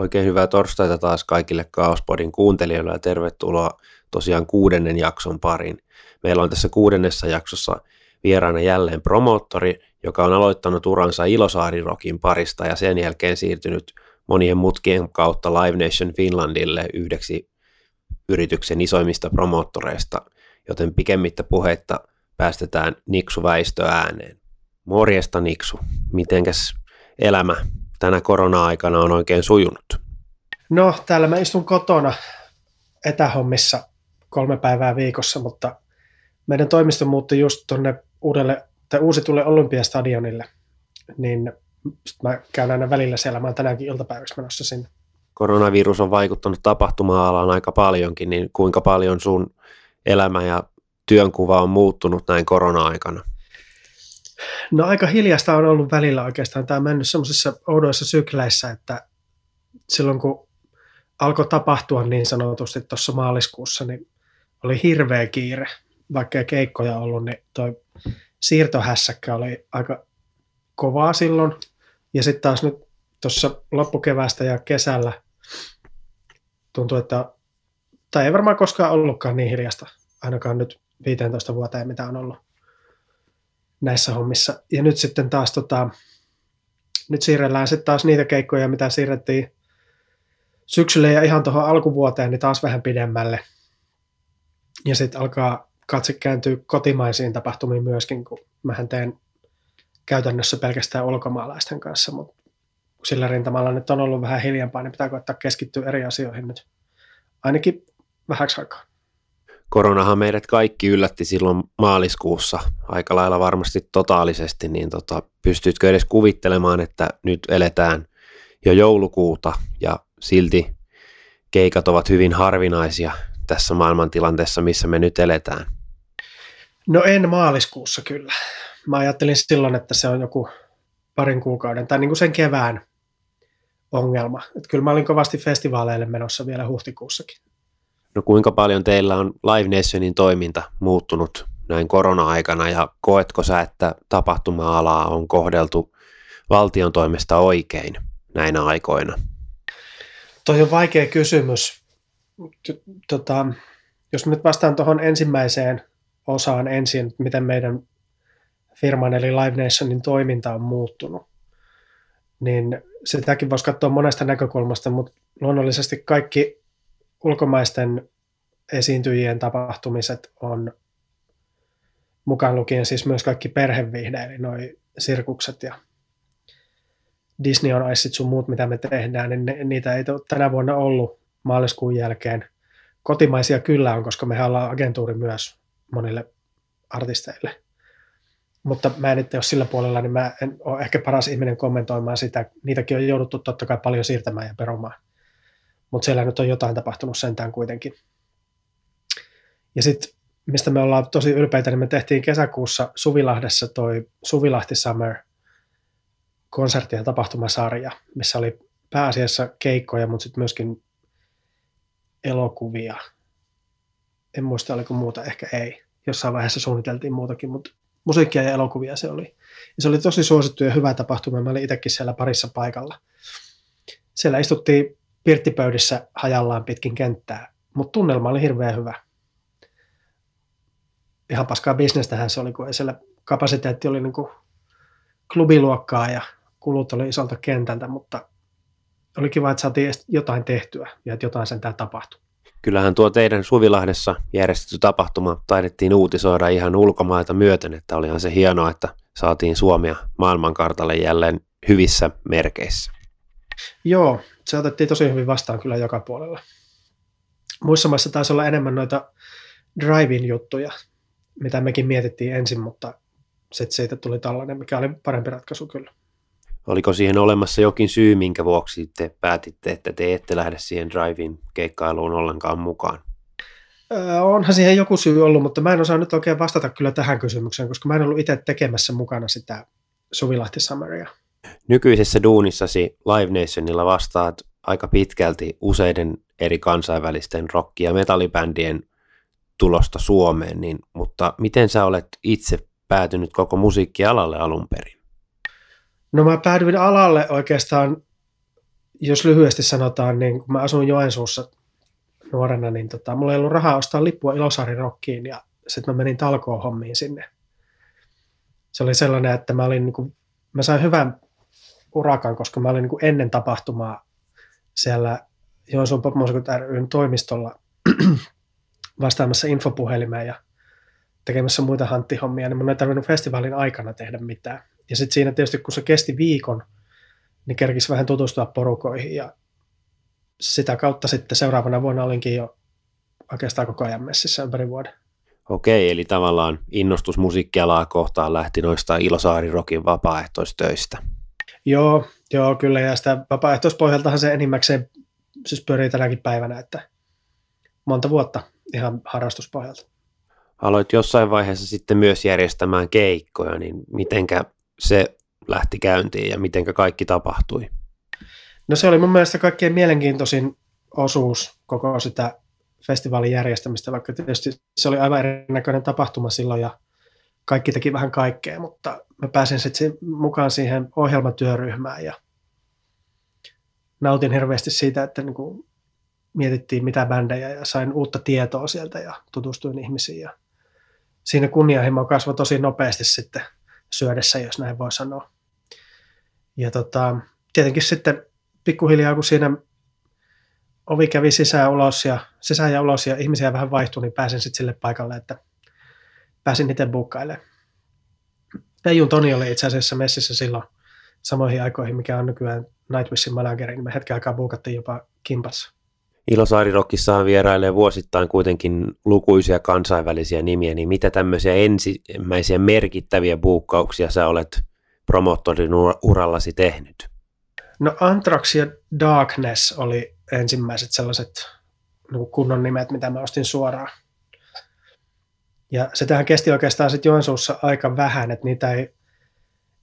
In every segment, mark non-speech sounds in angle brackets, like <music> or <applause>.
Oikein hyvää torstaita taas kaikille Kaospodin kuuntelijoille ja tervetuloa tosiaan kuudennen jakson parin. Meillä on tässä kuudennessa jaksossa vieraana jälleen promoottori, joka on aloittanut uransa Ilosaarirokin parista ja sen jälkeen siirtynyt monien mutkien kautta Live Nation Finlandille yhdeksi yrityksen isoimmista promoottoreista, joten pikemmittä puhetta päästetään Niksu Väistö ääneen. Morjesta Niksu, mitenkäs elämä tänä korona-aikana on oikein sujunut? No, täällä mä istun kotona etähommissa kolme päivää viikossa, mutta meidän toimisto muutti just tuonne uudelle, tai uusitulle Olympiastadionille, niin mä käyn aina välillä siellä, mä oon tänäänkin iltapäiväksi menossa sinne. Koronavirus on vaikuttanut tapahtuma-alaan aika paljonkin, niin kuinka paljon sun elämä ja työnkuva on muuttunut näin korona-aikana? No aika hiljasta on ollut välillä oikeastaan. Tämä on mennyt semmoisissa oudoissa sykleissä, että silloin kun alkoi tapahtua niin sanotusti tuossa maaliskuussa, niin oli hirveä kiire. Vaikka ei keikkoja ollut, niin toi siirtohässäkkä oli aika kovaa silloin. Ja sitten taas nyt tuossa loppukeväästä ja kesällä tuntuu, että tai ei varmaan koskaan ollutkaan niin hiljasta, ainakaan nyt 15 vuoteen, mitä on ollut näissä hommissa. Ja nyt sitten taas tota, nyt siirrellään sitten taas niitä keikkoja, mitä siirrettiin syksylle ja ihan tuohon alkuvuoteen, niin taas vähän pidemmälle. Ja sitten alkaa katse kääntyä kotimaisiin tapahtumiin myöskin, kun mähän teen käytännössä pelkästään ulkomaalaisten kanssa, mutta sillä rintamalla nyt on ollut vähän hiljempaa, niin pitää koettaa keskittyä eri asioihin nyt ainakin vähäksi aikaa. Koronahan meidät kaikki yllätti silloin maaliskuussa aika lailla varmasti totaalisesti, niin tota, pystytkö edes kuvittelemaan, että nyt eletään jo joulukuuta ja silti keikat ovat hyvin harvinaisia tässä maailmantilanteessa, missä me nyt eletään? No en maaliskuussa kyllä. Mä ajattelin silloin, että se on joku parin kuukauden tai niin kuin sen kevään ongelma. Että kyllä mä olin kovasti festivaaleille menossa vielä huhtikuussakin. No kuinka paljon teillä on Live Nationin toiminta muuttunut näin korona-aikana ja koetko sä, että tapahtuma-alaa on kohdeltu valtion toimesta oikein näinä aikoina? Toi on vaikea kysymys. Tota, jos nyt vastaan tuohon ensimmäiseen osaan ensin, miten meidän firman eli Live Nationin toiminta on muuttunut, niin sitäkin voisi katsoa monesta näkökulmasta, mutta luonnollisesti kaikki ulkomaisten esiintyjien tapahtumiset on mukaan lukien siis myös kaikki perhevihde, eli noi sirkukset ja Disney on Iceit sun muut, mitä me tehdään, niin ne, niitä ei tänä vuonna ollut maaliskuun jälkeen. Kotimaisia kyllä on, koska me ollaan agentuuri myös monille artisteille. Mutta mä en itse ole sillä puolella, niin mä en ole ehkä paras ihminen kommentoimaan sitä. Niitäkin on jouduttu totta kai paljon siirtämään ja perumaan mutta siellä nyt on jotain tapahtunut sentään kuitenkin. Ja sitten, mistä me ollaan tosi ylpeitä, niin me tehtiin kesäkuussa Suvilahdessa toi Suvilahti Summer konsertti- ja tapahtumasarja, missä oli pääasiassa keikkoja, mutta sitten myöskin elokuvia. En muista, oliko muuta, ehkä ei. Jossain vaiheessa suunniteltiin muutakin, mutta musiikkia ja elokuvia se oli. Ja se oli tosi suosittu ja hyvä tapahtuma. Mä olin itsekin siellä parissa paikalla. Siellä istuttiin pirttipöydissä hajallaan pitkin kenttää, mutta tunnelma oli hirveän hyvä. Ihan paskaa bisnestähän se oli, kun siellä kapasiteetti oli niin kuin klubiluokkaa ja kulut oli isolta kentältä, mutta oli kiva, että saatiin jotain tehtyä ja että jotain sen täällä tapahtui. Kyllähän tuo teidän Suvilahdessa järjestetty tapahtuma taidettiin uutisoida ihan ulkomailta myöten, että olihan se hienoa, että saatiin Suomia maailmankartalle jälleen hyvissä merkeissä. Joo, se otettiin tosi hyvin vastaan kyllä joka puolella. Muissa maissa taisi olla enemmän noita drive-in juttuja, mitä mekin mietittiin ensin, mutta sitten siitä tuli tällainen, mikä oli parempi ratkaisu kyllä. Oliko siihen olemassa jokin syy, minkä vuoksi te päätitte, että te ette lähde siihen drive-in keikkailuun ollenkaan mukaan? Öö, onhan siihen joku syy ollut, mutta mä en osaa nyt oikein vastata kyllä tähän kysymykseen, koska mä en ollut itse tekemässä mukana sitä Suvilahti Summeria. Nykyisessä duunissasi Live Nationilla vastaat aika pitkälti useiden eri kansainvälisten rock- ja metallibändien tulosta Suomeen, niin, mutta miten sä olet itse päätynyt koko musiikkialalle alun perin? No mä päädyin alalle oikeastaan jos lyhyesti sanotaan, niin kun mä asun Joensuussa nuorena, niin tota, mulla ei ollut rahaa ostaa lippua Ilosaari Rockiin ja sitten mä menin talkoohommiin sinne. Se oli sellainen, että mä, olin, niin kuin, mä sain hyvän urakan, koska mä olin niin kuin ennen tapahtumaa siellä Joensuun Popmuusikot ryn toimistolla <clears throat> vastaamassa infopuhelimeen ja tekemässä muita hanttihommia, niin mun ei tarvinnut festivaalin aikana tehdä mitään. Ja sitten siinä tietysti, kun se kesti viikon, niin kerkisi vähän tutustua porukoihin ja sitä kautta sitten seuraavana vuonna olinkin jo oikeastaan koko ajan messissä ympäri vuoden. Okei, eli tavallaan innostus musiikkialaa kohtaan lähti noista Ilosaari-rokin vapaaehtoistöistä. Joo, joo, kyllä, ja sitä vapaaehtoispohjaltahan se enimmäkseen siis pyörii tänäkin päivänä, että monta vuotta ihan harrastuspohjalta. Aloit jossain vaiheessa sitten myös järjestämään keikkoja, niin mitenkä se lähti käyntiin ja mitenkä kaikki tapahtui? No se oli mun mielestä kaikkein mielenkiintoisin osuus koko sitä festivaalin järjestämistä, vaikka tietysti se oli aivan erinäköinen tapahtuma silloin ja kaikki teki vähän kaikkea, mutta mä pääsin sitten mukaan siihen ohjelmatyöryhmään ja nautin hirveästi siitä, että niin kuin mietittiin mitä bändejä ja sain uutta tietoa sieltä ja tutustuin ihmisiin ja siinä kunnianhimo kasvoi tosi nopeasti sitten syödessä, jos näin voi sanoa. Ja tota, tietenkin sitten pikkuhiljaa, kun siinä ovi kävi sisään, ulos ja, sisään ja ulos ja ihmisiä vähän vaihtui, niin pääsin sitten sille paikalle, että pääsin itse bukkailemaan. Peijun Toni oli itse asiassa messissä silloin samoihin aikoihin, mikä on nykyään Nightwishin manageri, niin me hetken aikaa buukattiin jopa kimpassa. Ilosaari-rockissa vierailee vuosittain kuitenkin lukuisia kansainvälisiä nimiä, niin mitä tämmöisiä ensimmäisiä merkittäviä buukkauksia sä olet promottorin urallasi tehnyt? No Anthrax ja Darkness oli ensimmäiset sellaiset niin kunnon nimet, mitä mä ostin suoraan. Ja se tähän kesti oikeastaan sitten Joensuussa aika vähän, että niitä ei,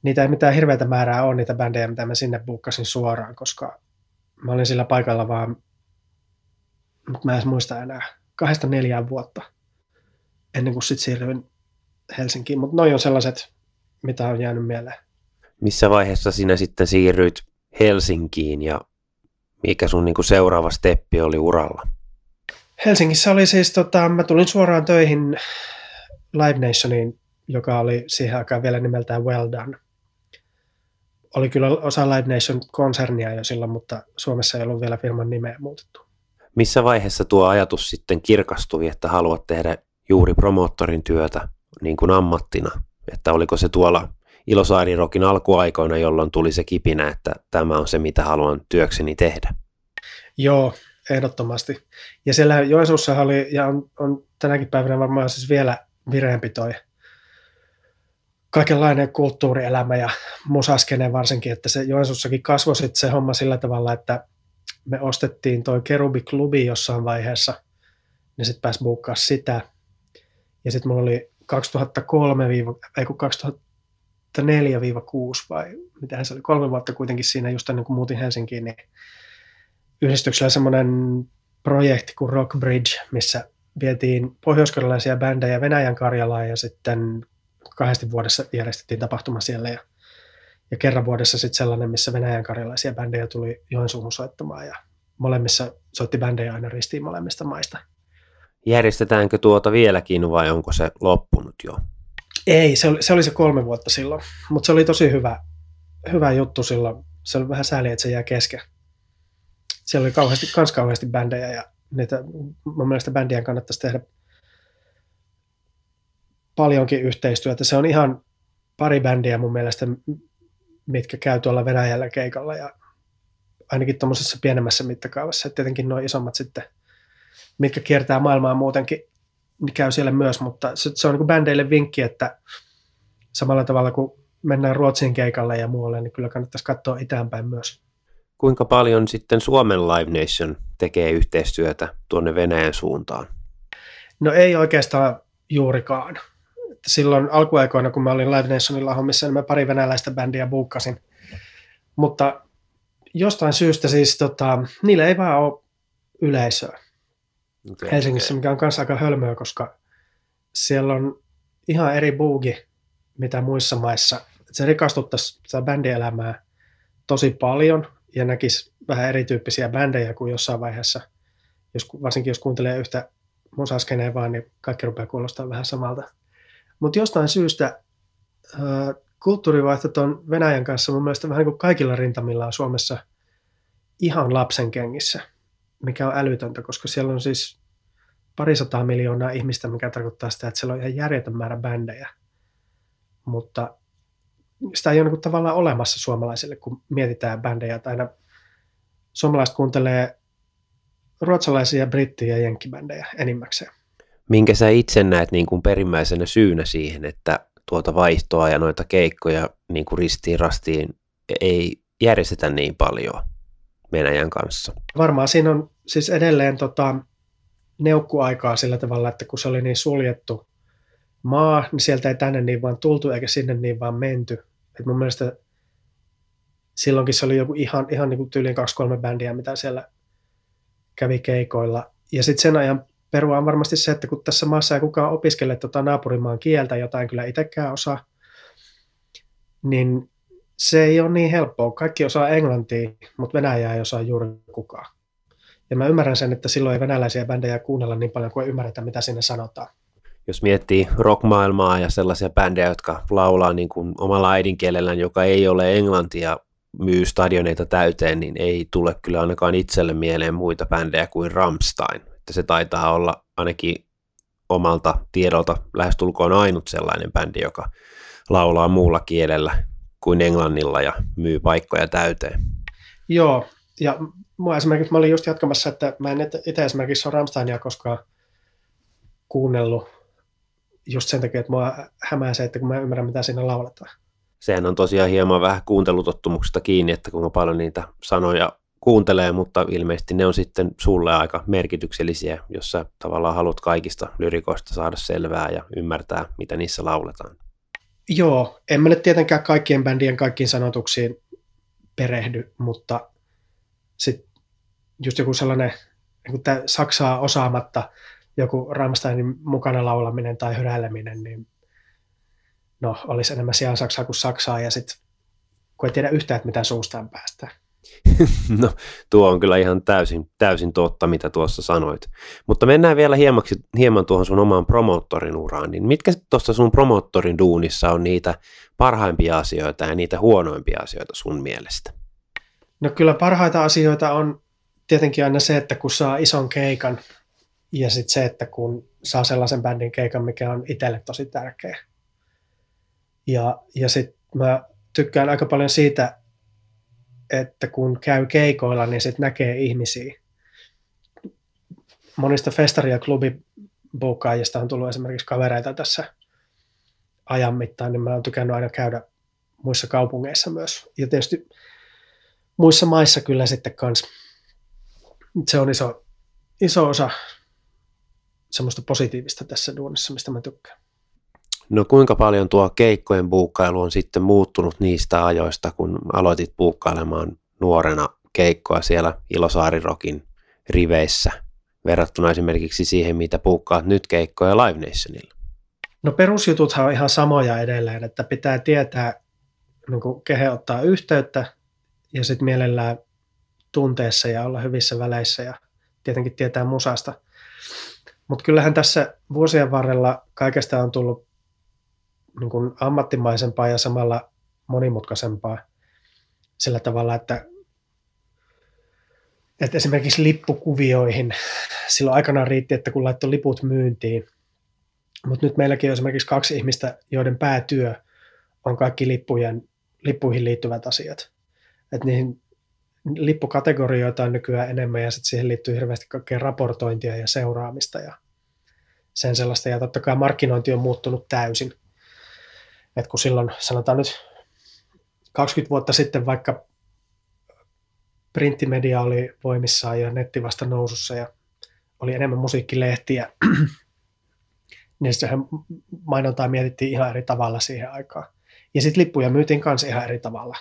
niitä ei mitään hirveätä määrää ole niitä bändejä, mitä mä sinne buukkasin suoraan, koska mä olin sillä paikalla vaan, mutta mä en muista enää, kahdesta neljään vuotta ennen kuin sitten siirryin Helsinkiin, mutta noin on sellaiset, mitä on jäänyt mieleen. Missä vaiheessa sinä sitten siirryit Helsinkiin ja mikä sun niin kuin seuraava steppi oli uralla? Helsingissä oli siis, tota, mä tulin suoraan töihin Live Nationiin, joka oli siihen aikaan vielä nimeltään Well Done. Oli kyllä osa Live Nation konsernia jo silloin, mutta Suomessa ei ollut vielä firman nimeä muutettu. Missä vaiheessa tuo ajatus sitten kirkastui, että haluat tehdä juuri promoottorin työtä niin kuin ammattina? Että oliko se tuolla Ilosaarirokin alkuaikoina, jolloin tuli se kipinä, että tämä on se, mitä haluan työkseni tehdä? Joo, ehdottomasti. Ja siellä Joensuussa oli, ja on, on tänäkin päivänä varmaan siis vielä vireempi toi kaikenlainen kulttuurielämä ja musaskene varsinkin, että se Joensuussakin kasvoi sitten se homma sillä tavalla, että me ostettiin toi Kerubi-klubi jossain vaiheessa, niin sitten pääsi buukkaa sitä. Ja sitten mulla oli 2003, ei 2004-6 vai mitä se oli, kolme vuotta kuitenkin siinä just ennen kuin muutin Helsinkiin, niin yhdistyksellä semmoinen projekti kuin Rock Bridge, missä vietiin pohjoiskarjalaisia bändejä Venäjän Karjalaan ja sitten kahdesti vuodessa järjestettiin tapahtuma siellä ja, ja kerran vuodessa sitten sellainen, missä Venäjän karjalaisia bändejä tuli Joensuuhun soittamaan ja molemmissa soitti bändejä aina ristiin molemmista maista. Järjestetäänkö tuota vieläkin vai onko se loppunut jo? Ei, se oli se, oli se kolme vuotta silloin, mutta se oli tosi hyvä, hyvä juttu silloin. Se oli vähän sääli, että se jää kesken. Siellä oli kauheasti, kans kauheasti bändejä ja niitä, mun mielestä bändien kannattaisi tehdä paljonkin yhteistyötä. Se on ihan pari bändiä mun mielestä, mitkä käy tuolla Venäjällä keikalla ja ainakin tuommoisessa pienemmässä mittakaavassa. Et tietenkin nuo isommat sitten, mitkä kiertää maailmaa muutenkin, niin käy siellä myös, mutta se, se on niin kuin bändeille vinkki, että samalla tavalla kuin mennään Ruotsin keikalle ja muualle, niin kyllä kannattaisi katsoa itäänpäin myös. Kuinka paljon sitten Suomen Live Nation tekee yhteistyötä tuonne Venäjän suuntaan? No ei oikeastaan juurikaan. Silloin alkuaikoina, kun mä olin Live Nationilla hommissa, niin mä pari venäläistä bändiä buukkasin. Mutta jostain syystä siis tota, niillä ei vaan ole yleisöä okay, Helsingissä, okay. mikä on kanssa aika hölmöä, koska siellä on ihan eri buugi, mitä muissa maissa. Se rikastuttaisi sitä bändielämää tosi paljon ja näkisi vähän erityyppisiä bändejä kuin jossain vaiheessa, jos, varsinkin jos kuuntelee yhtä musaskeneen vaan, niin kaikki rupeaa kuulostaa vähän samalta. Mutta jostain syystä kulttuurivaihto on Venäjän kanssa mun mielestä vähän kuin kaikilla rintamilla on Suomessa ihan lapsen kengissä, mikä on älytöntä, koska siellä on siis parisataa miljoonaa ihmistä, mikä tarkoittaa sitä, että siellä on ihan järjetön määrä bändejä. Mutta sitä ei ole niin tavallaan olemassa suomalaisille, kun mietitään bändejä. Että aina suomalaiset kuuntelee ruotsalaisia, britti- ja jenkkibändejä enimmäkseen. Minkä sä itse näet niin kuin perimmäisenä syynä siihen, että tuota vaihtoa ja noita keikkoja niin kuin ristiin rastiin ei järjestetä niin paljon Venäjän kanssa? Varmaan siinä on siis edelleen tota, neukkuaikaa sillä tavalla, että kun se oli niin suljettu maa, niin sieltä ei tänne niin vaan tultu eikä sinne niin vaan menty. Et mun mielestä silloinkin se oli joku ihan, ihan niin kuin tyyliin kaksi-kolme bändiä, mitä siellä kävi keikoilla. Ja sitten sen ajan perua on varmasti se, että kun tässä maassa ei kukaan opiskele tota naapurimaan kieltä, jota en kyllä itsekään osaa, niin se ei ole niin helppoa. Kaikki osaa englantia, mutta venäjää ei osaa juuri kukaan. Ja mä ymmärrän sen, että silloin ei venäläisiä bändejä kuunnella niin paljon kuin ymmärretä, mitä sinne sanotaan. Jos miettii rockmaailmaa ja sellaisia bändejä, jotka laulaa niin kuin omalla äidinkielellään, joka ei ole englantia, myy stadioneita täyteen, niin ei tule kyllä ainakaan itselle mieleen muita bändejä kuin Rammstein. Että se taitaa olla ainakin omalta tiedolta lähestulkoon ainut sellainen bändi, joka laulaa muulla kielellä kuin englannilla ja myy paikkoja täyteen. Joo, ja mua esimerkiksi, mä olin just jatkamassa, että mä en itse esimerkiksi ole Rammsteinia koskaan kuunnellut just sen takia, että mua hämää se, että kun mä ymmärrän, mitä siinä lauletaan. Sehän on tosiaan hieman vähän kuuntelutottumuksesta kiinni, että kuinka paljon niitä sanoja kuuntelee, mutta ilmeisesti ne on sitten sulle aika merkityksellisiä, jos sä tavallaan haluat kaikista lyrikoista saada selvää ja ymmärtää, mitä niissä lauletaan. Joo, en mä nyt tietenkään kaikkien bändien kaikkiin sanotuksiin perehdy, mutta sitten just joku sellainen niin Saksaa osaamatta joku Rammsteinin mukana laulaminen tai hyräileminen, niin no, olisi enemmän siellä Saksaa kuin Saksaa, ja sitten kun ei tiedä yhtään, että mitä suustaan päästään. <laughs> No, tuo on kyllä ihan täysin, täysin totta, mitä tuossa sanoit. Mutta mennään vielä hieman, hieman tuohon sun omaan promoottorin uraan. Niin mitkä tuossa sun promoottorin duunissa on niitä parhaimpia asioita ja niitä huonoimpia asioita sun mielestä? No kyllä parhaita asioita on tietenkin aina se, että kun saa ison keikan ja sitten se, että kun saa sellaisen bändin keikan, mikä on itselle tosi tärkeä. Ja, ja sitten mä tykkään aika paljon siitä, että kun käy keikoilla, niin sitten näkee ihmisiä. Monista festari- ja klubibuukkaajista on tullut esimerkiksi kavereita tässä ajan mittaan, niin mä oon tykännyt aina käydä muissa kaupungeissa myös. Ja tietysti muissa maissa kyllä sitten kans. Se on iso, iso osa semmoista positiivista tässä duunissa, mistä mä tykkään. No kuinka paljon tuo keikkojen buukkailu on sitten muuttunut niistä ajoista, kun aloitit buukkailemaan nuorena keikkoa siellä Ilosaarirokin riveissä verrattuna esimerkiksi siihen, mitä puukkaat nyt keikkoja Live Nationilla? No perusjututhan on ihan samoja edelleen, että pitää tietää, niin kuin kehe ottaa yhteyttä ja sitten mielellään tunteessa ja olla hyvissä väleissä ja tietenkin tietää musasta. Mutta kyllähän tässä vuosien varrella kaikesta on tullut niin kuin ammattimaisempaa ja samalla monimutkaisempaa sillä tavalla, että, että esimerkiksi lippukuvioihin silloin aikanaan riitti, että kun laittoi liput myyntiin, mutta nyt meilläkin on esimerkiksi kaksi ihmistä, joiden päätyö on kaikki lippujen, lippuihin liittyvät asiat. Että niihin lippukategorioita on nykyään enemmän ja sitten siihen liittyy hirveästi kaikkea raportointia ja seuraamista ja sen sellaista. Ja totta kai markkinointi on muuttunut täysin. Et kun silloin, sanotaan nyt 20 vuotta sitten vaikka printtimedia oli voimissaan ja netti vasta nousussa ja oli enemmän musiikkilehtiä, <clears throat> niin sehän mainontaa mietittiin ihan eri tavalla siihen aikaan. Ja sitten lippuja myytiin myös ihan eri tavalla.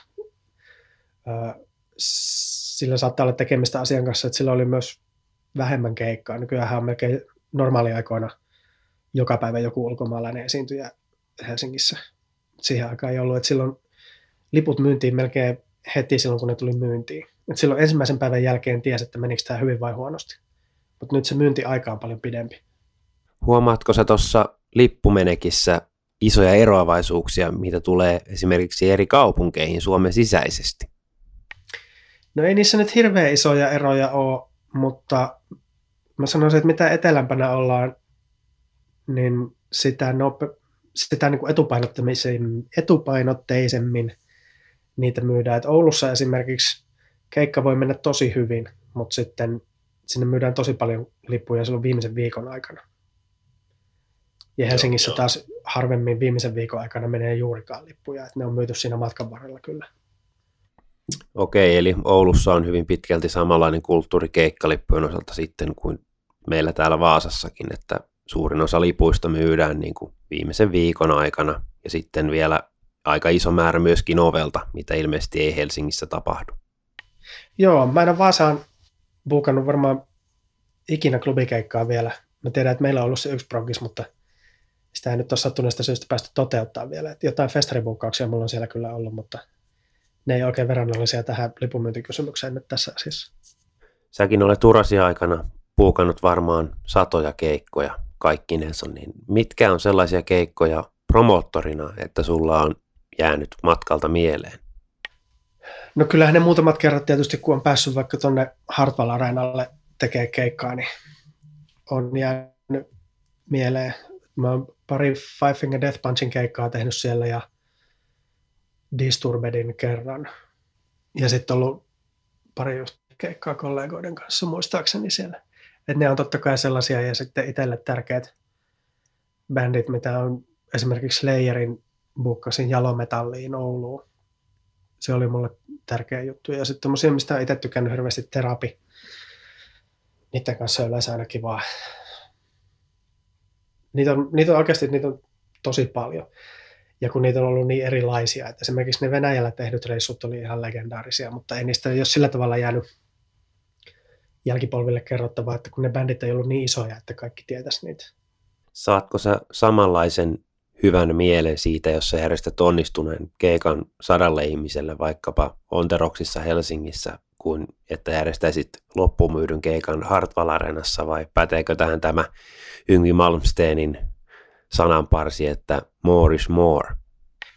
Sillä saattaa olla tekemistä asian kanssa, että sillä oli myös vähemmän keikkaa. Nykyään on melkein normaaliaikoina joka päivä joku ulkomaalainen esiintyjä Helsingissä siihen aikaan ei ollut, että silloin liput myyntiin melkein heti silloin, kun ne tuli myyntiin. Et silloin ensimmäisen päivän jälkeen tiesi, että menikö tämä hyvin vai huonosti. Mutta nyt se myyntiaika on paljon pidempi. Huomaatko sä tuossa lippumenekissä isoja eroavaisuuksia, mitä tulee esimerkiksi eri kaupunkeihin Suomen sisäisesti? No ei niissä nyt hirveän isoja eroja ole, mutta mä sanoisin, että mitä etelämpänä ollaan, niin sitä, nope, sitä niin kuin etupainotteisemmin, etupainotteisemmin niitä myydään. Et Oulussa esimerkiksi keikka voi mennä tosi hyvin, mutta sitten sinne myydään tosi paljon lippuja silloin viimeisen viikon aikana. Ja Helsingissä joo, taas harvemmin viimeisen viikon aikana menee juurikaan lippuja, että ne on myyty siinä matkan varrella kyllä. Okei, eli Oulussa on hyvin pitkälti samanlainen kulttuuri keikkalippujen osalta sitten kuin meillä täällä Vaasassakin, että suurin osa lipuista myydään niin kuin viimeisen viikon aikana ja sitten vielä aika iso määrä myöskin ovelta, mitä ilmeisesti ei Helsingissä tapahdu. Joo, mä en ole Vaasaan buukannut varmaan ikinä klubikeikkaa vielä. Mä tiedän, että meillä on ollut se yksi progis, mutta sitä ei nyt ole sattuneesta syystä päästy toteuttaa vielä. Et jotain festaribuukkauksia mulla on siellä kyllä ollut, mutta ne ei oikein verrannollisia tähän lipunmyyntikysymykseen nyt tässä asiassa. Säkin olet urasi aikana puukannut varmaan satoja keikkoja kaikkinensa, niin mitkä on sellaisia keikkoja promoottorina, että sulla on jäänyt matkalta mieleen? No kyllähän ne muutamat kerrat tietysti, kun on päässyt vaikka tuonne Hartwall Areenalle tekee keikkaa, niin on jäänyt mieleen. Mä oon pari Five Finger Death Punchin keikkaa tehnyt siellä ja Disturbedin kerran. Ja sitten ollut pari just keikkaa kollegoiden kanssa muistaakseni siellä. Et ne on totta kai sellaisia ja sitten itselle tärkeät bändit, mitä on esimerkiksi Slayerin bukkasin jalometalliin Ouluun. Se oli mulle tärkeä juttu. Ja sitten tommosia, mistä olen itse tykännyt hirveästi terapi. Niiden kanssa on yleensä aina kivaa. Niitä on, niitä on oikeasti niitä on tosi paljon. Ja kun niitä on ollut niin erilaisia, että esimerkiksi ne Venäjällä tehdyt reissut oli ihan legendaarisia, mutta ei niistä ole sillä tavalla jäänyt jälkipolville kerrottavaa, että kun ne bändit ei ollut niin isoja, että kaikki tietäisi niitä. Saatko sä samanlaisen hyvän mielen siitä, jos sä järjestät onnistuneen keikan sadalle ihmiselle vaikkapa Onteroksissa Helsingissä, kuin että järjestäisit loppumyydyn keikan Hartwall Arenassa, vai päteekö tähän tämä Yngvi Malmsteenin sananparsi, että more is more?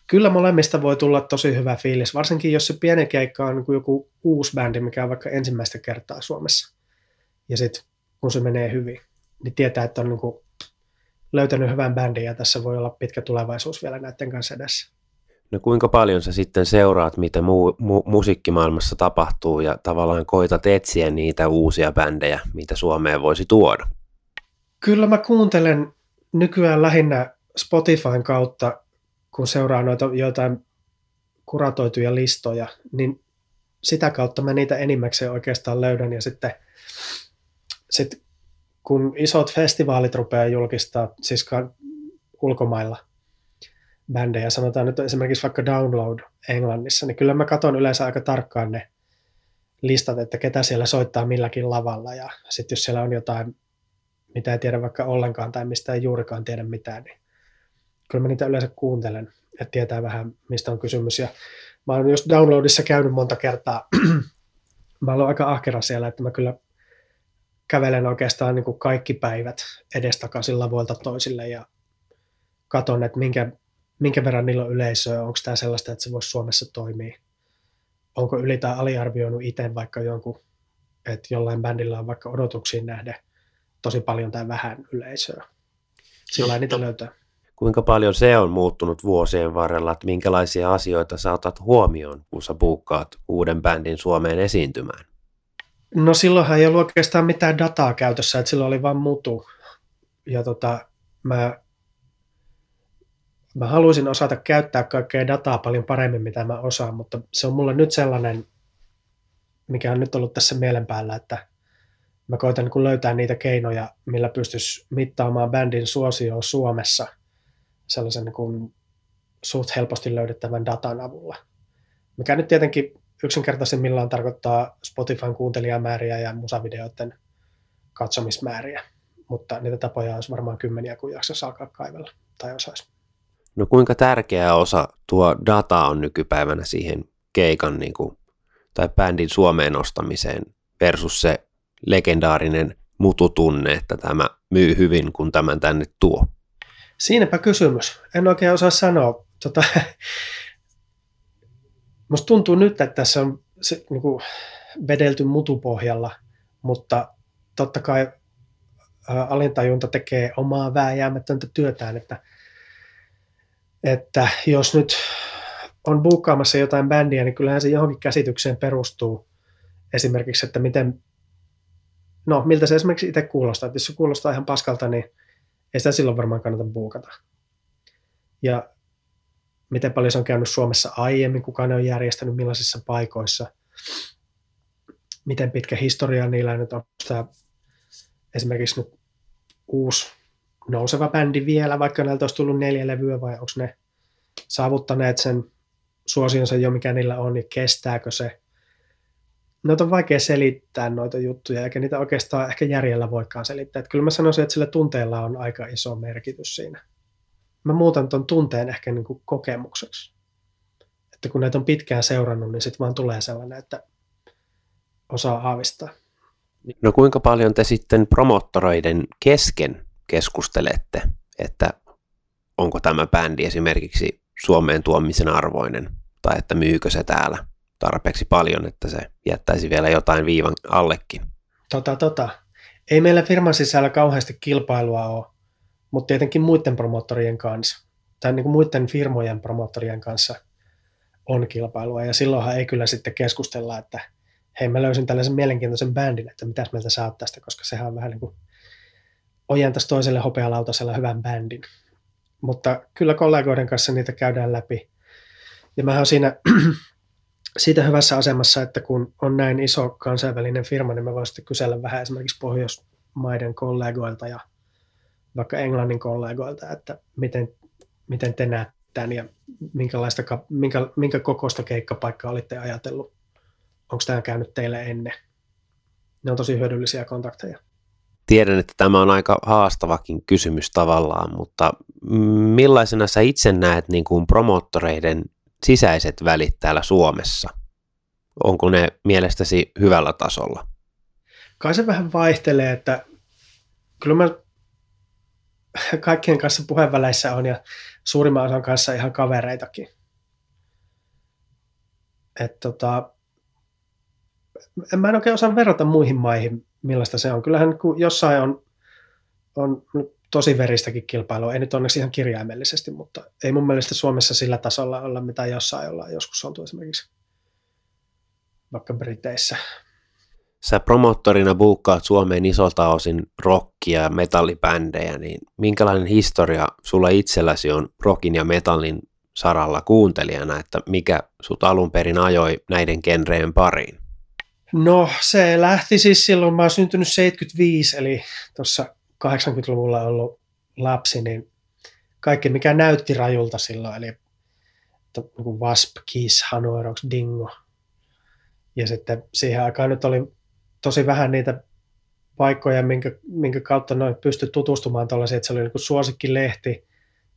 Kyllä molemmista voi tulla tosi hyvä fiilis, varsinkin jos se pieni keikka on niin joku uusi bändi, mikä on vaikka ensimmäistä kertaa Suomessa. Ja sitten kun se menee hyvin, niin tietää, että on niin kuin löytänyt hyvän bändin ja tässä voi olla pitkä tulevaisuus vielä näiden kanssa edessä. No kuinka paljon sä sitten seuraat, mitä mu- mu- musiikkimaailmassa tapahtuu ja tavallaan koitat etsiä niitä uusia bändejä, mitä Suomeen voisi tuoda? Kyllä mä kuuntelen nykyään lähinnä Spotifyn kautta, kun seuraa noita joitain kuratoituja listoja, niin sitä kautta mä niitä enimmäkseen oikeastaan löydän. Ja sitten sit kun isot festivaalit rupeaa julkistaa, siis ulkomailla bändejä, sanotaan nyt esimerkiksi vaikka Download Englannissa, niin kyllä mä katson yleensä aika tarkkaan ne listat, että ketä siellä soittaa milläkin lavalla. Ja sitten jos siellä on jotain, mitä ei tiedä vaikka ollenkaan tai mistä ei juurikaan tiedä mitään, niin kyllä mä niitä yleensä kuuntelen, että tietää vähän mistä on kysymys. Ja mä oon just Downloadissa käynyt monta kertaa, <clears throat> mä oon aika ahkera siellä, että mä kyllä kävelen oikeastaan niin kuin kaikki päivät edestakaisin lavoilta toisille ja katon, että minkä, minkä verran niillä on yleisöä, onko tämä sellaista, että se voisi Suomessa toimia. Onko yli- tai aliarvioinut itse vaikka jonkun, että jollain bändillä on vaikka odotuksiin nähden tosi paljon tai vähän yleisöä. Sillä no, niitä löytää. Kuinka paljon se on muuttunut vuosien varrella, että minkälaisia asioita sä otat huomioon, kun sä buukkaat uuden bändin Suomeen esiintymään? No silloinhan ei ollut oikeastaan mitään dataa käytössä, että silloin oli vain mutu. Ja tota, mä, mä haluaisin osata käyttää kaikkea dataa paljon paremmin, mitä mä osaan, mutta se on mulle nyt sellainen, mikä on nyt ollut tässä mielen päällä, että mä koitan niin löytää niitä keinoja, millä pystyisi mittaamaan bändin suosioon Suomessa sellaisen niin kuin suht helposti löydettävän datan avulla. Mikä nyt tietenkin yksinkertaisimmillaan tarkoittaa Spotifyn kuuntelijamääriä ja musavideoiden katsomismääriä, mutta niitä tapoja olisi varmaan kymmeniä, kun jaksaisi alkaa kaivella tai osaisi. No kuinka tärkeä osa tuo data on nykypäivänä siihen keikan niin kuin tai bändin Suomeen nostamiseen versus se legendaarinen mututunne, että tämä myy hyvin, kun tämän tänne tuo? Siinäpä kysymys. En oikein osaa sanoa. Tota, <laughs> musta tuntuu nyt, että tässä on se, niin kuin vedelty mutupohjalla, mutta totta kai alintajunta tekee omaa vääjäämätöntä työtään, että, että jos nyt on buukkaamassa jotain bändiä, niin kyllähän se johonkin käsitykseen perustuu. Esimerkiksi, että miten, no miltä se esimerkiksi itse kuulostaa. Että jos se kuulostaa ihan paskalta, niin ei sitä silloin varmaan kannata buukata. Ja miten paljon se on käynyt Suomessa aiemmin, kuka ne on järjestänyt, millaisissa paikoissa, miten pitkä historia niillä nyt on. Tämä esimerkiksi nyt uusi nouseva bändi vielä, vaikka näiltä olisi tullut neljä levyä, vai onko ne saavuttaneet sen suosionsa jo, mikä niillä on, niin kestääkö se. Noita on vaikea selittää noita juttuja, eikä niitä oikeastaan ehkä järjellä voikaan selittää. Että kyllä mä sanoisin, että sillä tunteella on aika iso merkitys siinä. Mä muutan tuon tunteen ehkä niin kuin kokemukseksi. Että kun näitä on pitkään seurannut, niin sitten vaan tulee sellainen, että osaa aavistaa. No kuinka paljon te sitten promottoreiden kesken keskustelette, että onko tämä bändi esimerkiksi Suomeen tuomisen arvoinen, tai että myykö se täällä tarpeeksi paljon, että se jättäisi vielä jotain viivan allekin. Tota, tota. Ei meillä firman sisällä kauheasti kilpailua ole, mutta tietenkin muiden promottorien kanssa, tai niin kuin muiden firmojen promottorien kanssa on kilpailua, ja silloinhan ei kyllä sitten keskustella, että hei mä löysin tällaisen mielenkiintoisen bändin, että mitäs meiltä saat tästä, koska sehän on vähän niin kuin ojentas toiselle hopealautasella hyvän bändin mutta kyllä kollegoiden kanssa niitä käydään läpi. Ja mä oon siinä siitä hyvässä asemassa, että kun on näin iso kansainvälinen firma, niin mä voin sitten kysellä vähän esimerkiksi Pohjoismaiden kollegoilta ja vaikka Englannin kollegoilta, että miten, miten te näette tämän ja minkälaista, minkä, minkä kokoista keikkapaikkaa olitte ajatellut. Onko tämä käynyt teille ennen? Ne on tosi hyödyllisiä kontakteja. Tiedän, että tämä on aika haastavakin kysymys tavallaan, mutta millaisena sä itse näet niin kuin promottoreiden sisäiset välit täällä Suomessa? Onko ne mielestäsi hyvällä tasolla? Kai se vähän vaihtelee, että kyllä mä kaikkien kanssa puheenväleissä on ja suurimman osan kanssa ihan kavereitakin. Et tota, en mä en oikein osaa verrata muihin maihin, millaista se on. Kyllähän kun jossain on, on tosi veristäkin kilpailua, ei nyt onneksi ihan kirjaimellisesti, mutta ei mun mielestä Suomessa sillä tasolla olla, mitä jossain ollaan joskus oltu esimerkiksi vaikka Briteissä. Sä promottorina buukkaat Suomeen isolta osin rockia ja metallibändejä, niin minkälainen historia sulla itselläsi on rockin ja metallin saralla kuuntelijana, että mikä sut alun perin ajoi näiden genreen pariin? No se lähti siis silloin, mä oon syntynyt 75, eli tuossa 80-luvulla ollut lapsi, niin kaikki mikä näytti rajulta silloin, eli niin Wasp, Kiss, Hanoi Rocks, Dingo. Ja sitten siihen aikaan nyt oli tosi vähän niitä paikkoja, minkä, minkä kautta noin pystyi tutustumaan tuollaisiin, että se oli niin suosikkilehti,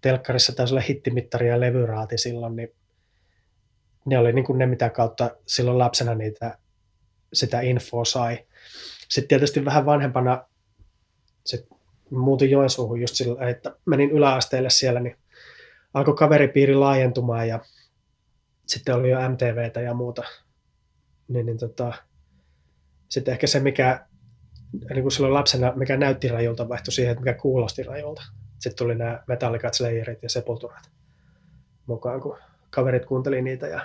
telkkarissa taisi olla hittimittari ja levyraati silloin, niin ne oli niin kuin ne, mitä kautta silloin lapsena niitä sitä infoa sai. Sitten tietysti vähän vanhempana se muutin Joensuuhun just sillä, että menin yläasteelle siellä, niin alkoi kaveripiiri laajentumaan ja sitten oli jo MTVtä ja muuta. Niin, niin tota, sitten ehkä se, mikä niin kuin silloin lapsena, mikä näytti rajulta, vaihtui siihen, että mikä kuulosti rajulta. Sitten tuli nämä Metallicat, Slayerit ja Sepulturat mukaan, kun kaverit kuunteli niitä ja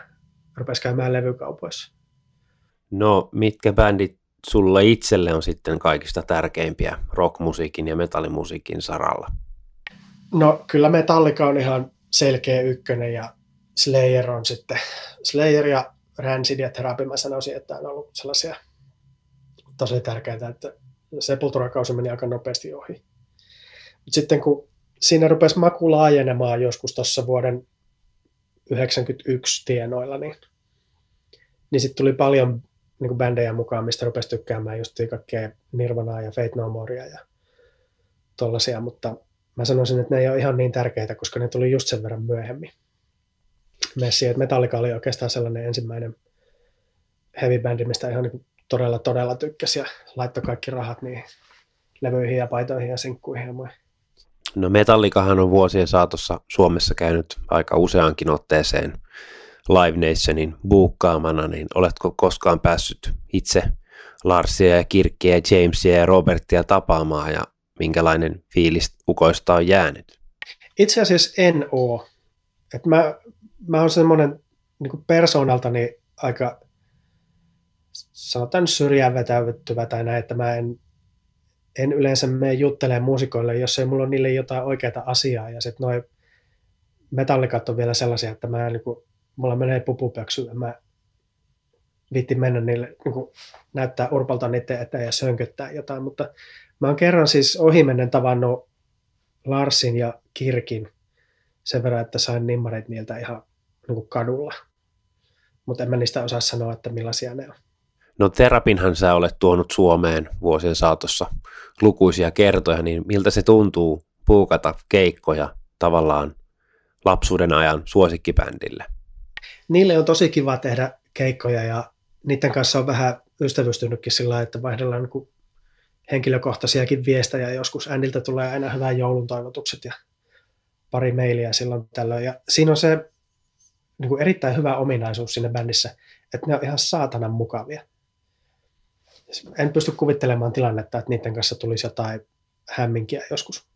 rupesi käymään levykaupoissa. No, mitkä bändit sulle itselle on sitten kaikista tärkeimpiä rockmusiikin ja metallimusiikin saralla? No kyllä Metallica on ihan selkeä ykkönen ja Slayer on sitten, Slayer ja Rancid ja Therapy mä sanoisin, että on ollut sellaisia tosi tärkeitä, että Sepultura-kausi meni aika nopeasti ohi. Mut sitten kun siinä rupesi maku laajenemaan joskus tuossa vuoden 1991 tienoilla, niin, niin sitten tuli paljon niin kuin bändejä mukaan, mistä rupesi tykkäämään just kaikkea Nirvanaa ja Fate No Morea ja tollasia, mutta mä sanoisin, että ne ei ole ihan niin tärkeitä, koska ne tuli just sen verran myöhemmin. Messi, että Metallica oli oikeastaan sellainen ensimmäinen, heavy bandi, mistä ihan niin todella todella tykkäsi ja laittoi kaikki rahat niihin levyihin ja paitoihin ja sinkkuihin ja. No Metallikahan on vuosien saatossa Suomessa käynyt aika useankin otteeseen Live Nationin buukkaamana, niin oletko koskaan päässyt itse Larsia ja Kirkkiä ja Jamesia ja Robertia tapaamaan ja minkälainen fiilis ukoista on jäänyt? Itse asiassa en oo. Et mä, mä oon semmoinen niin persoonaltani aika sanotaan syrjään vetäytyvä tai näin, että mä en, en yleensä mene juttelemaan muusikoille, jos ei mulla ole niille jotain oikeaa asiaa. Ja sitten noin metallikat on vielä sellaisia, että mä, niin kuin, mulla menee ja mä viitti mennä niille, niin kuin, näyttää urpalta niiden eteen ja sönköttää jotain, mutta mä oon kerran siis ohimennen tavannut Larsin ja Kirkin sen verran, että sain nimmarit niiltä ihan niin kuin kadulla. Mutta en mä niistä osaa sanoa, että millaisia ne on. No terapinhan sä olet tuonut Suomeen vuosien saatossa lukuisia kertoja, niin miltä se tuntuu puukata keikkoja tavallaan lapsuuden ajan suosikkibändille? Niille on tosi kiva tehdä keikkoja ja niiden kanssa on vähän ystävystynytkin sillä että vaihdellaan niin henkilökohtaisiakin viestejä. Joskus Ändiltä tulee aina hyvää joulun toivotukset ja pari mailia silloin tällöin. Ja siinä on se niin kuin erittäin hyvä ominaisuus siinä bändissä, että ne on ihan saatanan mukavia. En pysty kuvittelemaan tilannetta, että niiden kanssa tulisi jotain hämminkiä joskus.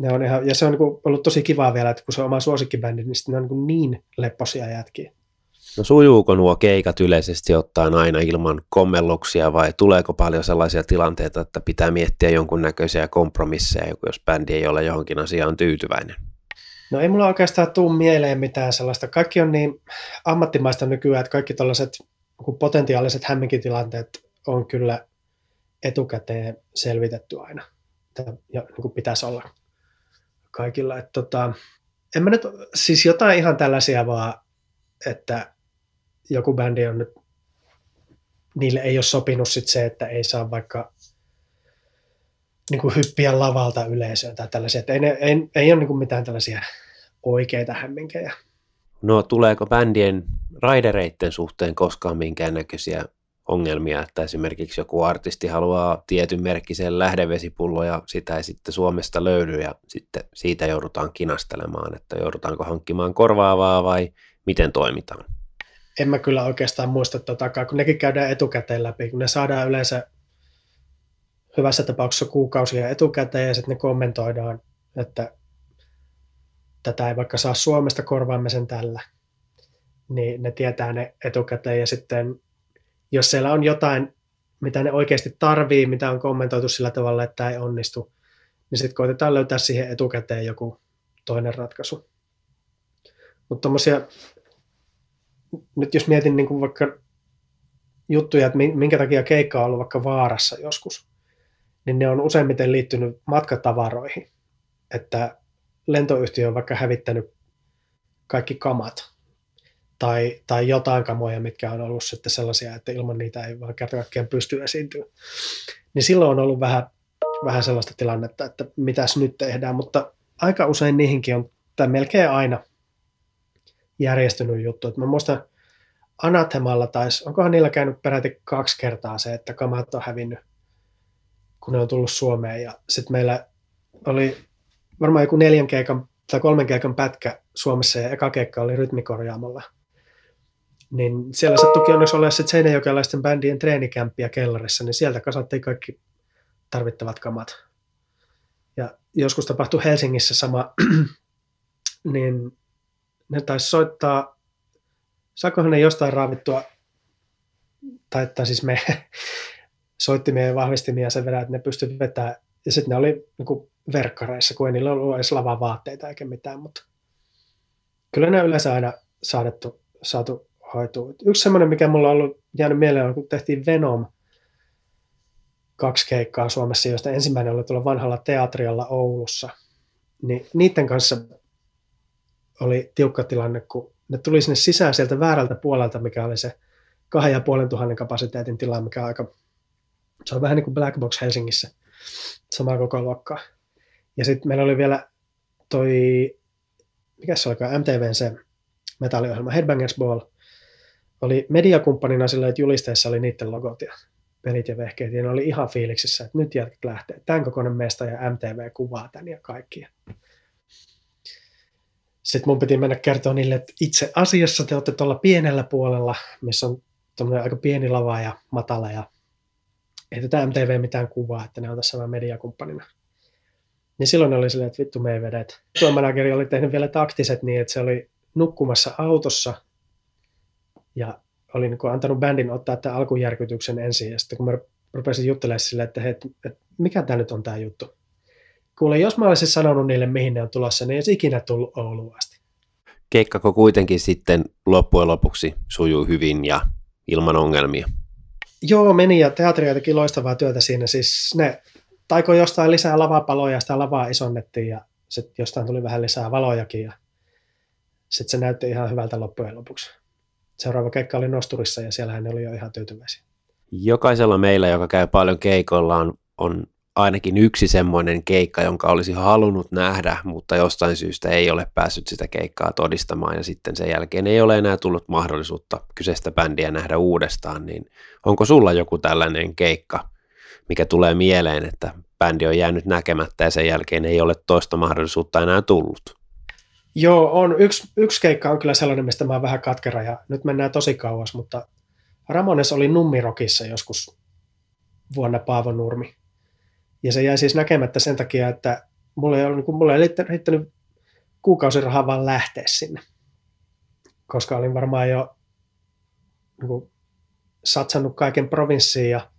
Ne on ihan, ja se on niin ollut tosi kivaa vielä, että kun se on oma suosikkibändi, niin ne on niin, niin lepposia jätkiä. No sujuuko nuo keikat yleisesti ottaen aina ilman kommelluksia vai tuleeko paljon sellaisia tilanteita, että pitää miettiä jonkunnäköisiä kompromisseja, jos bändi ei ole johonkin asiaan tyytyväinen? No ei mulla oikeastaan tuu mieleen mitään sellaista. Kaikki on niin ammattimaista nykyään, että kaikki tällaiset potentiaaliset hämminkitilanteet on kyllä etukäteen selvitetty aina. Ja niin kuin pitäisi olla kaikilla. Että tota, en mä nyt, siis jotain ihan tällaisia vaan, että joku bändi on nyt, niille ei ole sopinut sit se, että ei saa vaikka niin hyppiä lavalta yleisöön tai tällaisia. Että ei, ei, ei ole niin mitään tällaisia oikeita hämminkejä. No tuleeko bändien raidereiden suhteen koskaan minkäännäköisiä ongelmia, että esimerkiksi joku artisti haluaa tietyn merkkisen lähdevesipullo ja sitä ei sitten Suomesta löydy ja sitten siitä joudutaan kinastelemaan, että joudutaanko hankkimaan korvaavaa vai miten toimitaan? En mä kyllä oikeastaan muista tota, kun nekin käydään etukäteen läpi, kun ne saadaan yleensä hyvässä tapauksessa kuukausia etukäteen ja sitten ne kommentoidaan, että tätä ei vaikka saa Suomesta, korvaamme sen tällä. Niin ne tietää ne etukäteen ja sitten jos siellä on jotain, mitä ne oikeasti tarvii, mitä on kommentoitu sillä tavalla, että ei onnistu, niin sitten koitetaan löytää siihen etukäteen joku toinen ratkaisu. Mutta nyt jos mietin niin kuin vaikka juttuja, että minkä takia keikka on ollut vaikka vaarassa joskus, niin ne on useimmiten liittynyt matkatavaroihin. Että lentoyhtiö on vaikka hävittänyt kaikki kamat tai, tai jotain kamoja, mitkä on ollut sitten sellaisia, että ilman niitä ei vaan kerta kaikkiaan pysty esiintyä. Niin silloin on ollut vähän, vähän sellaista tilannetta, että mitäs nyt tehdään, mutta aika usein niihinkin on, tai melkein aina järjestynyt juttu. Että mä muistan Anathemalla taisi, onkohan niillä käynyt peräti kaksi kertaa se, että kamat on hävinnyt, kun ne on tullut Suomeen. Ja sitten meillä oli varmaan joku neljän keikan tai kolmen keikan pätkä Suomessa ja eka keikka oli rytmikorjaamalla. Niin siellä sattukin onneksi olla sitten seinäjokelaisten bändien treenikämppiä kellarissa, niin sieltä kasattiin kaikki tarvittavat kamat. Ja joskus tapahtui Helsingissä sama, <clears throat> niin ne taisi soittaa, saakohan ne jostain raavittua, tai, tai siis me <laughs> soittimia ja vahvistimia sen verran, että ne pystyivät vetämään. Ja sitten ne oli niin verkkareissa, kun ei niillä ollut edes lavaa vaatteita eikä mitään, mutta kyllä ne yleensä aina saadettu, saatu hoitua. Yksi semmoinen, mikä mulla on ollut jäänyt mieleen, on kun tehtiin Venom kaksi keikkaa Suomessa, joista ensimmäinen oli tuolla vanhalla teatrialla Oulussa. Niin niiden kanssa oli tiukka tilanne, kun ne tuli sinne sisään sieltä väärältä puolelta, mikä oli se kahden ja puolen tuhannen kapasiteetin tila, mikä on aika, se on vähän niin kuin Black Box Helsingissä, samaa koko luokkaa. Ja sitten meillä oli vielä toi, mikä se olikaan, MTVn se metalliohjelma, Headbangers Ball, oli mediakumppanina sillä, että julisteessa oli niiden logot ja pelit ja vehkeet, ja ne oli ihan fiiliksissä, että nyt jätkät lähtee. Tämän kokoinen mesta ja MTV kuvaa tän ja kaikki. Sitten mun piti mennä kertoa niille, että itse asiassa te olette tuolla pienellä puolella, missä on tuommoinen aika pieni lava ja matala, ja ei tätä MTV mitään kuvaa, että ne on tässä vain mediakumppanina. Niin silloin oli silleen, että vittu me ei vedet. Tuo manageri oli tehnyt vielä taktiset niin, että se oli nukkumassa autossa ja oli niin kuin antanut bändin ottaa tämän alkujärkytyksen ensin. Ja sitten kun mä rupesin juttelemaan silleen, että, hei, että mikä tämä nyt on tämä juttu. Kuule, jos mä olisin sanonut niille, mihin ne on tulossa, niin ei olisi ikinä tullut Ouluun asti. Keikkako kuitenkin sitten loppujen lopuksi sujuu hyvin ja ilman ongelmia? Joo, meni ja teatri teki loistavaa työtä siinä. Siis ne taiko jostain lisää lavapaloja, sitä lavaa isonnettiin ja sitten jostain tuli vähän lisää valojakin ja sitten se näytti ihan hyvältä loppujen lopuksi. Seuraava keikka oli Nosturissa ja siellä ne oli jo ihan tyytyväisiä. Jokaisella meillä, joka käy paljon keikoilla, on, on ainakin yksi semmoinen keikka, jonka olisi halunnut nähdä, mutta jostain syystä ei ole päässyt sitä keikkaa todistamaan ja sitten sen jälkeen ei ole enää tullut mahdollisuutta kyseistä bändiä nähdä uudestaan, niin onko sulla joku tällainen keikka, mikä tulee mieleen, että bändi on jäänyt näkemättä ja sen jälkeen ei ole toista mahdollisuutta enää tullut? Joo, on. Yksi, yksi keikka on kyllä sellainen, mistä mä oon vähän katkera ja nyt mennään tosi kauas, mutta Ramones oli Nummirokissa joskus vuonna Paavo Nurmi. Ja se jäi siis näkemättä sen takia, että mulla ei, ollut, niin mulla ei riittänyt kuukausirahaa vaan lähteä sinne. Koska olin varmaan jo niin kuin, satsannut kaiken provinssiin ja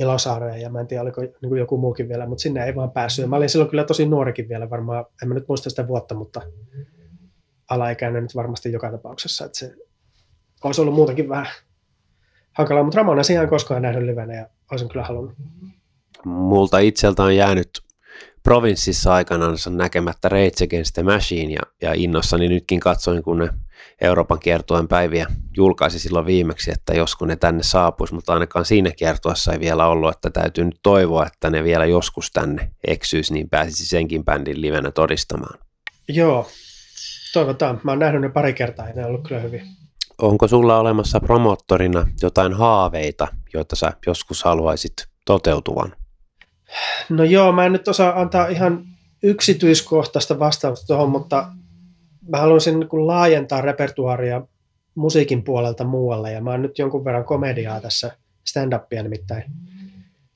Ilosaareen ja mä en tiedä oliko niin joku muukin vielä, mutta sinne ei vaan päässyt. Ja mä olin silloin kyllä tosi nuorikin vielä varmaan, en mä nyt muista sitä vuotta, mutta alaikäinen nyt varmasti joka tapauksessa, että se olisi ollut muutenkin vähän hankalaa, mutta Ramona siihen koskaan nähnyt livenä ja olisin kyllä halunnut. Multa itseltä on jäänyt provinssissa aikanaan näkemättä Rage Against the Machine ja, ja innossani nytkin katsoin, kun ne Euroopan kiertueen päiviä julkaisi silloin viimeksi, että joskus ne tänne saapuisi, mutta ainakaan siinä kiertuessa ei vielä ollut, että täytyy nyt toivoa, että ne vielä joskus tänne eksyisi, niin pääsisi senkin bändin livenä todistamaan. Joo, toivotaan. Mä oon nähnyt ne pari kertaa ja ne on ollut kyllä hyvin. Onko sulla olemassa promottorina jotain haaveita, joita sä joskus haluaisit toteutuvan? No joo, mä en nyt osaa antaa ihan yksityiskohtaista vastausta tuohon, mutta mä haluaisin niin laajentaa repertuaaria musiikin puolelta muualle. Ja mä oon nyt jonkun verran komediaa tässä stand-upia nimittäin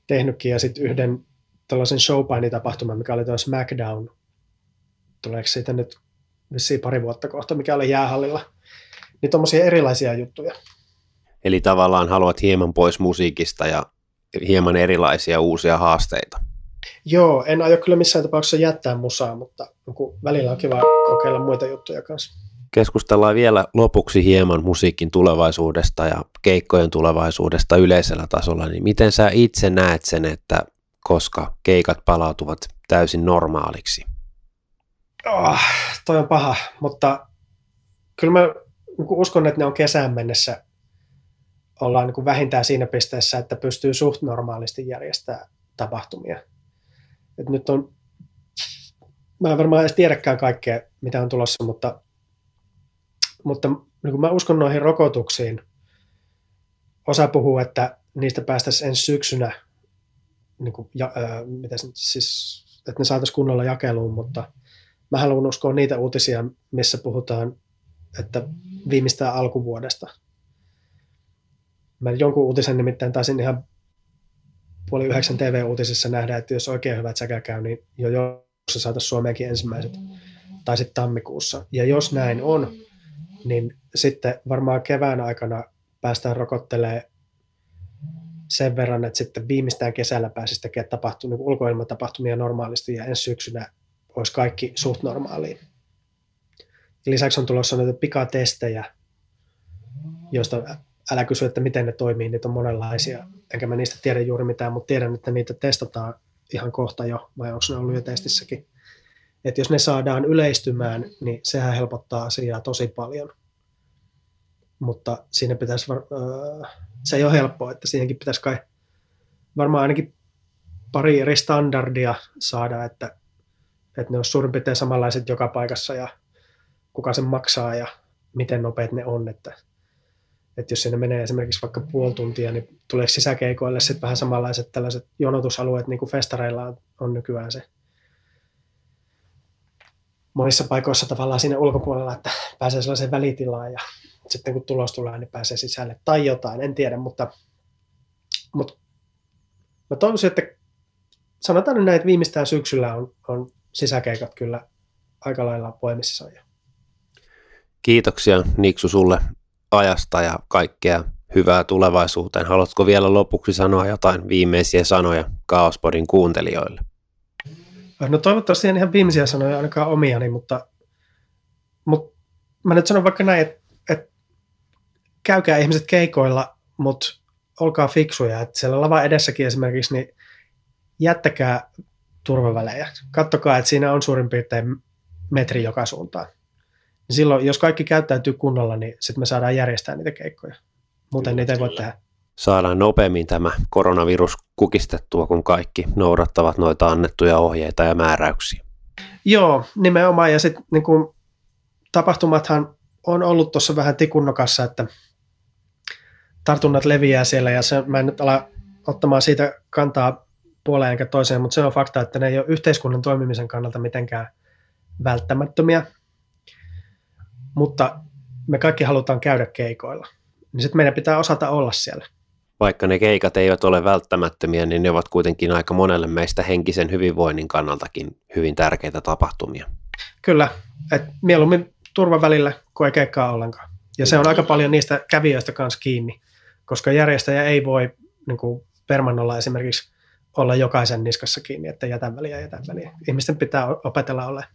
tehnytkin. Ja sitten yhden tällaisen showpainitapahtuman, mikä oli tuo SmackDown, tuleeko siitä nyt vissiin pari vuotta kohta, mikä oli jäähallilla, niin tuommoisia erilaisia juttuja. Eli tavallaan haluat hieman pois musiikista ja hieman erilaisia uusia haasteita. Joo, en aio kyllä missään tapauksessa jättää musaa, mutta välillä on kiva kokeilla muita juttuja kanssa. Keskustellaan vielä lopuksi hieman musiikin tulevaisuudesta ja keikkojen tulevaisuudesta yleisellä tasolla. Niin miten sä itse näet sen, että koska keikat palautuvat täysin normaaliksi? Oh, toi on paha, mutta kyllä mä niin uskon, että ne on kesään mennessä ollaan niin vähintään siinä pisteessä, että pystyy suht normaalisti järjestämään tapahtumia. Et nyt on, mä en varmaan edes tiedäkään kaikkea, mitä on tulossa, mutta, mutta niin mä uskon noihin rokotuksiin, osa puhuu, että niistä päästäisiin ensi syksynä, niin kuin, ja, ää, mitä siis, että ne saataisiin kunnolla jakeluun, mutta mä haluan uskoa niitä uutisia, missä puhutaan, että viimeistään alkuvuodesta. Mä jonkun uutisen nimittäin taisin ihan puoli yhdeksän TV-uutisissa nähdä, että jos oikein hyvät säkä käy, niin jo jossa saataisiin Suomeenkin ensimmäiset, tai sitten tammikuussa. Ja jos näin on, niin sitten varmaan kevään aikana päästään rokottelemaan sen verran, että sitten viimeistään kesällä pääsisi tekemään tapahtu, niin ulkoilmatapahtumia normaalisti ja ensi syksynä olisi kaikki suht normaaliin. Lisäksi on tulossa näitä pikatestejä, joista älä kysy, että miten ne toimii, niitä on monenlaisia. Enkä mä niistä tiedä juuri mitään, mutta tiedän, että niitä testataan ihan kohta jo, vai onko ne ollut jo testissäkin. Että jos ne saadaan yleistymään, niin sehän helpottaa asiaa tosi paljon. Mutta siinä pitäisi, se ei ole helppoa, että siihenkin pitäisi kai varmaan ainakin pari eri standardia saada, että, että ne on suurin piirtein samanlaiset joka paikassa ja kuka sen maksaa ja miten nopeat ne on. Että että jos sinne menee esimerkiksi vaikka puoli tuntia, niin tulee sisäkeikoille sitten vähän samanlaiset tällaiset jonotusalueet, niin kuin festareilla on, nykyään se? Monissa paikoissa tavallaan siinä ulkopuolella, että pääsee sellaiseen välitilaan ja sitten kun tulos tulee, niin pääsee sisälle tai jotain, en tiedä, mutta, mutta mä toivoisin, että sanotaan nyt näin, että viimeistään syksyllä on, on sisäkeikat kyllä aika lailla poemissaan jo. Kiitoksia Niksu sulle ajasta ja kaikkea hyvää tulevaisuuteen. Haluatko vielä lopuksi sanoa jotain viimeisiä sanoja Kaospodin kuuntelijoille? No toivottavasti en ihan viimeisiä sanoja ainakaan omiani, mutta, mutta mä nyt sanon vaikka näin, että, että käykää ihmiset keikoilla, mutta olkaa fiksuja. Että siellä lava edessäkin esimerkiksi, niin jättäkää turvavälejä. Kattokaa, että siinä on suurin piirtein metri joka suuntaan. Niin silloin, jos kaikki käyttäytyy kunnolla, niin sitten me saadaan järjestää niitä keikkoja. Muuten kyllä, niitä ei voi kyllä. tehdä. Saadaan nopeammin tämä koronavirus kukistettua, kun kaikki noudattavat noita annettuja ohjeita ja määräyksiä. Joo, nimenomaan. Ja sitten niin tapahtumathan on ollut tuossa vähän tikunnokassa, että tartunnat leviää siellä ja se, mä en nyt ala ottamaan siitä kantaa puoleen enkä toiseen, mutta se on fakta, että ne ei ole yhteiskunnan toimimisen kannalta mitenkään välttämättömiä mutta me kaikki halutaan käydä keikoilla, niin sitten meidän pitää osata olla siellä. Vaikka ne keikat eivät ole välttämättömiä, niin ne ovat kuitenkin aika monelle meistä henkisen hyvinvoinnin kannaltakin hyvin tärkeitä tapahtumia. Kyllä, että mieluummin turvavälillä kuin ei keikkaa ollenkaan. Ja se on aika paljon niistä kävijöistä kanssa kiinni, koska järjestäjä ei voi niin kuin permannolla esimerkiksi olla jokaisen niskassa kiinni, että jätän väliä, jätän väliä. Ihmisten pitää opetella olemaan.